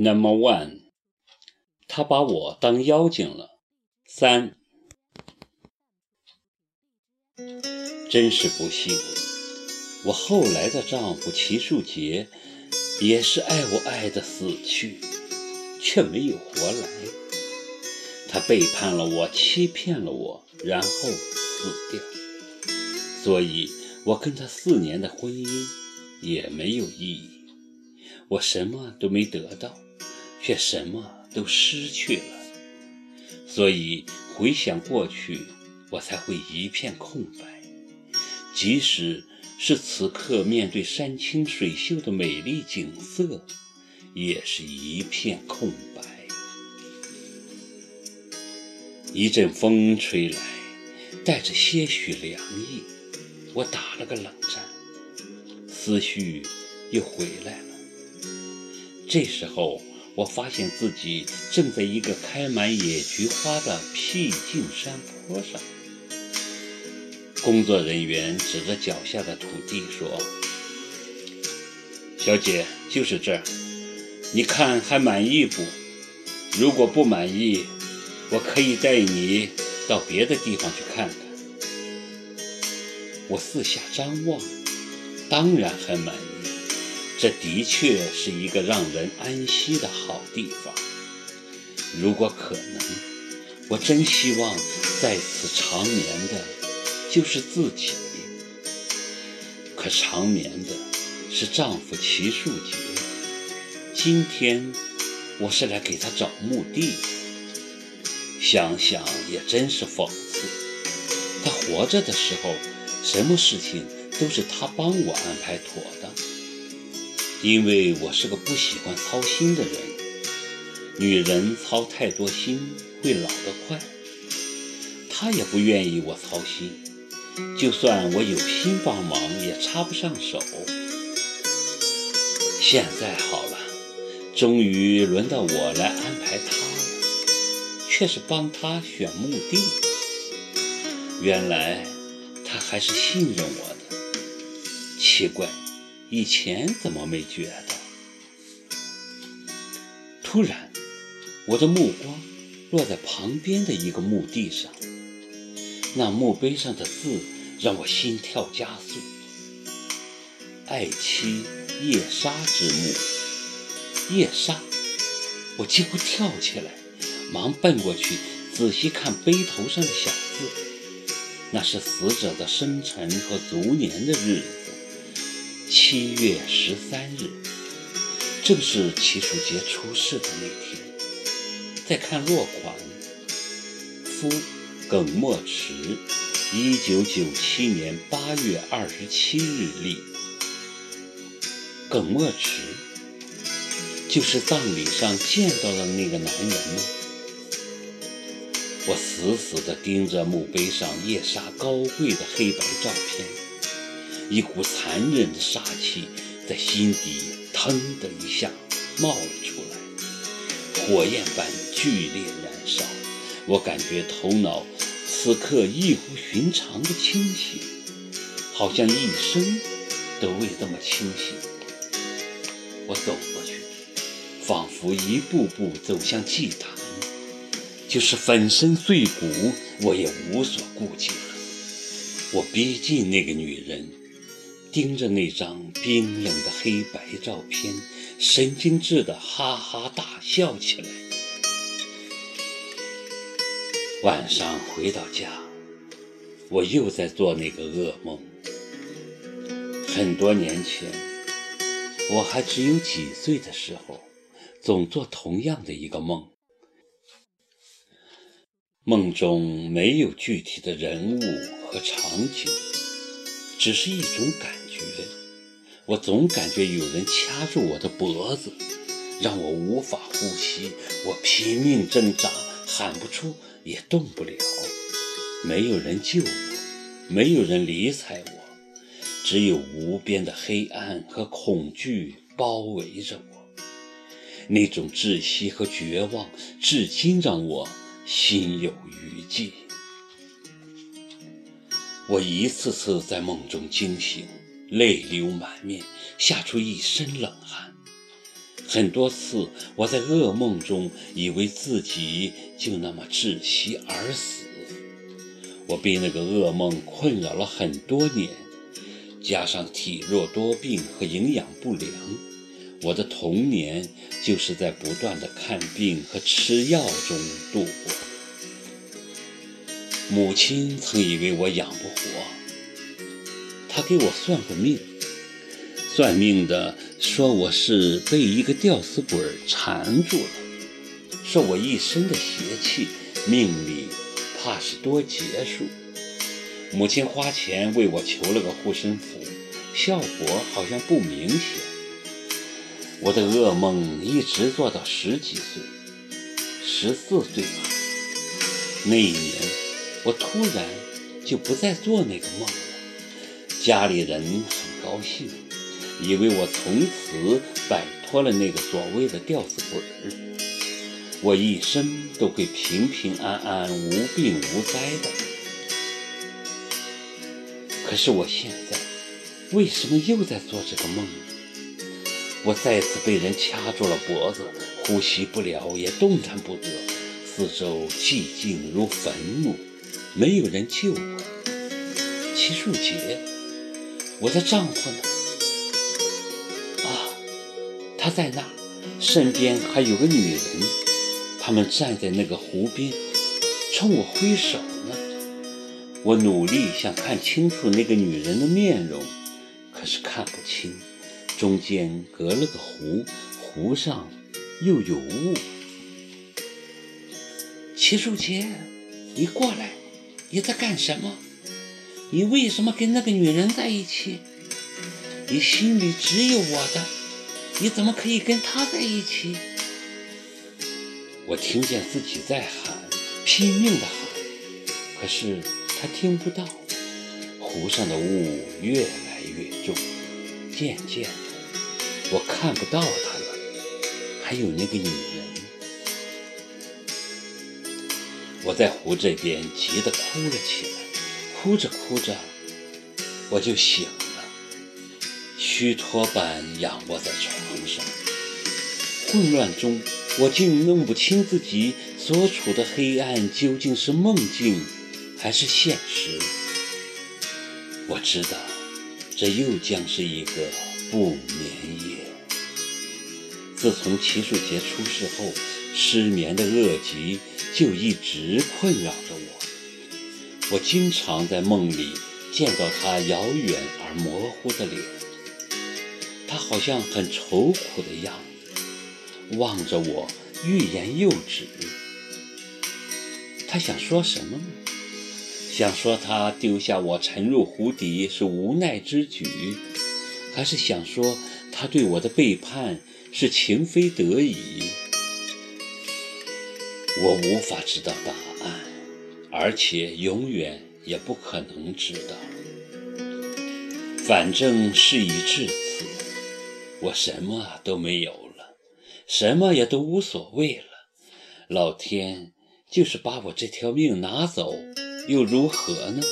Number one，他把我当妖精了。三，真是不幸，我后来的丈夫齐树杰也是爱我爱的死去，却没有活来。他背叛了我，欺骗了我，然后死掉。所以，我跟他四年的婚姻也没有意义。我什么都没得到。却什么都失去了，所以回想过去，我才会一片空白。即使是此刻面对山清水秀的美丽景色，也是一片空白。一阵风吹来，带着些许凉意，我打了个冷战，思绪又回来了。这时候。我发现自己正在一个开满野菊花的僻静山坡上。工作人员指着脚下的土地说：“小姐，就是这儿，你看还满意不？如果不满意，我可以带你到别的地方去看看。”我四下张望，当然很满意。这的确是一个让人安息的好地方。如果可能，我真希望在此长眠的，就是自己。可长眠的是丈夫齐树杰。今天我是来给他找墓地。想想也真是讽刺。他活着的时候，什么事情都是他帮我安排妥当。因为我是个不喜欢操心的人，女人操太多心会老得快。她也不愿意我操心，就算我有心帮忙也插不上手。现在好了，终于轮到我来安排她了，却是帮他选墓地。原来他还是信任我的，奇怪。以前怎么没觉得？突然，我的目光落在旁边的一个墓地上，那墓碑上的字让我心跳加速。爱妻叶莎之墓，叶莎，我几乎跳起来，忙奔过去仔细看碑头上的小字，那是死者的生辰和卒年的日子。七月十三日，正是齐楚杰出事的那天。再看落款，夫耿墨池，一九九七年八月二十七日立。耿墨池，就是葬礼上见到的那个男人吗？我死死地盯着墓碑上叶莎高贵的黑白照片。一股残忍的杀气在心底腾的一下冒了出来，火焰般剧烈燃烧。我感觉头脑此刻异乎寻常的清醒，好像一生都未这么清醒。我走过去，仿佛一步步走向祭坛，就是粉身碎骨，我也无所顾忌了。我逼近那个女人。盯着那张冰冷的黑白照片，神经质的哈哈大笑起来。晚上回到家，我又在做那个噩梦。很多年前，我还只有几岁的时候，总做同样的一个梦。梦中没有具体的人物和场景，只是一种感。觉，我总感觉有人掐住我的脖子，让我无法呼吸。我拼命挣扎，喊不出，也动不了。没有人救我，没有人理睬我，只有无边的黑暗和恐惧包围着我。那种窒息和绝望，至今让我心有余悸。我一次次在梦中惊醒。泪流满面，吓出一身冷汗。很多次，我在噩梦中以为自己就那么窒息而死。我被那个噩梦困扰了很多年，加上体弱多病和营养不良，我的童年就是在不断的看病和吃药中度过。母亲曾以为我养不活，他给我算过命。算命的说我是被一个吊死鬼缠住了，说我一身的邪气，命里怕是多劫数。母亲花钱为我求了个护身符，效果好像不明显。我的噩梦一直做到十几岁，十四岁吧。那一年，我突然就不再做那个梦，家里人很高兴。以为我从此摆脱了那个所谓的吊死鬼儿，我一生都会平平安安、无病无灾的。可是我现在为什么又在做这个梦？我再次被人掐住了脖子，呼吸不了，也动弹不得，四周寂静如坟墓，没有人救我。齐树杰，我的丈夫呢？啊他在那，身边还有个女人，他们站在那个湖边，冲我挥手呢。我努力想看清楚那个女人的面容，可是看不清，中间隔了个湖，湖上又有雾。齐树杰，你过来，你在干什么？你为什么跟那个女人在一起？你心里只有我的。你怎么可以跟她在一起？我听见自己在喊，拼命的喊，可是他听不到。湖上的雾越来越重，渐渐的，我看不到他了。还有那个女人，我在湖这边急得哭了起来，哭着哭着，我就醒了。虚脱般仰卧在床上，混乱中，我竟弄不清自己所处的黑暗究竟是梦境还是现实。我知道，这又将是一个不眠夜。自从齐树杰出事后，失眠的恶疾就一直困扰着我。我经常在梦里见到他遥远而模糊的脸。他好像很愁苦的样子，望着我，欲言又止。他想说什么呢？想说他丢下我沉入湖底是无奈之举，还是想说他对我的背叛是情非得已？我无法知道答案，而且永远也不可能知道。反正事已至此。我什么都没有了，什么也都无所谓了。老天就是把我这条命拿走，又如何呢？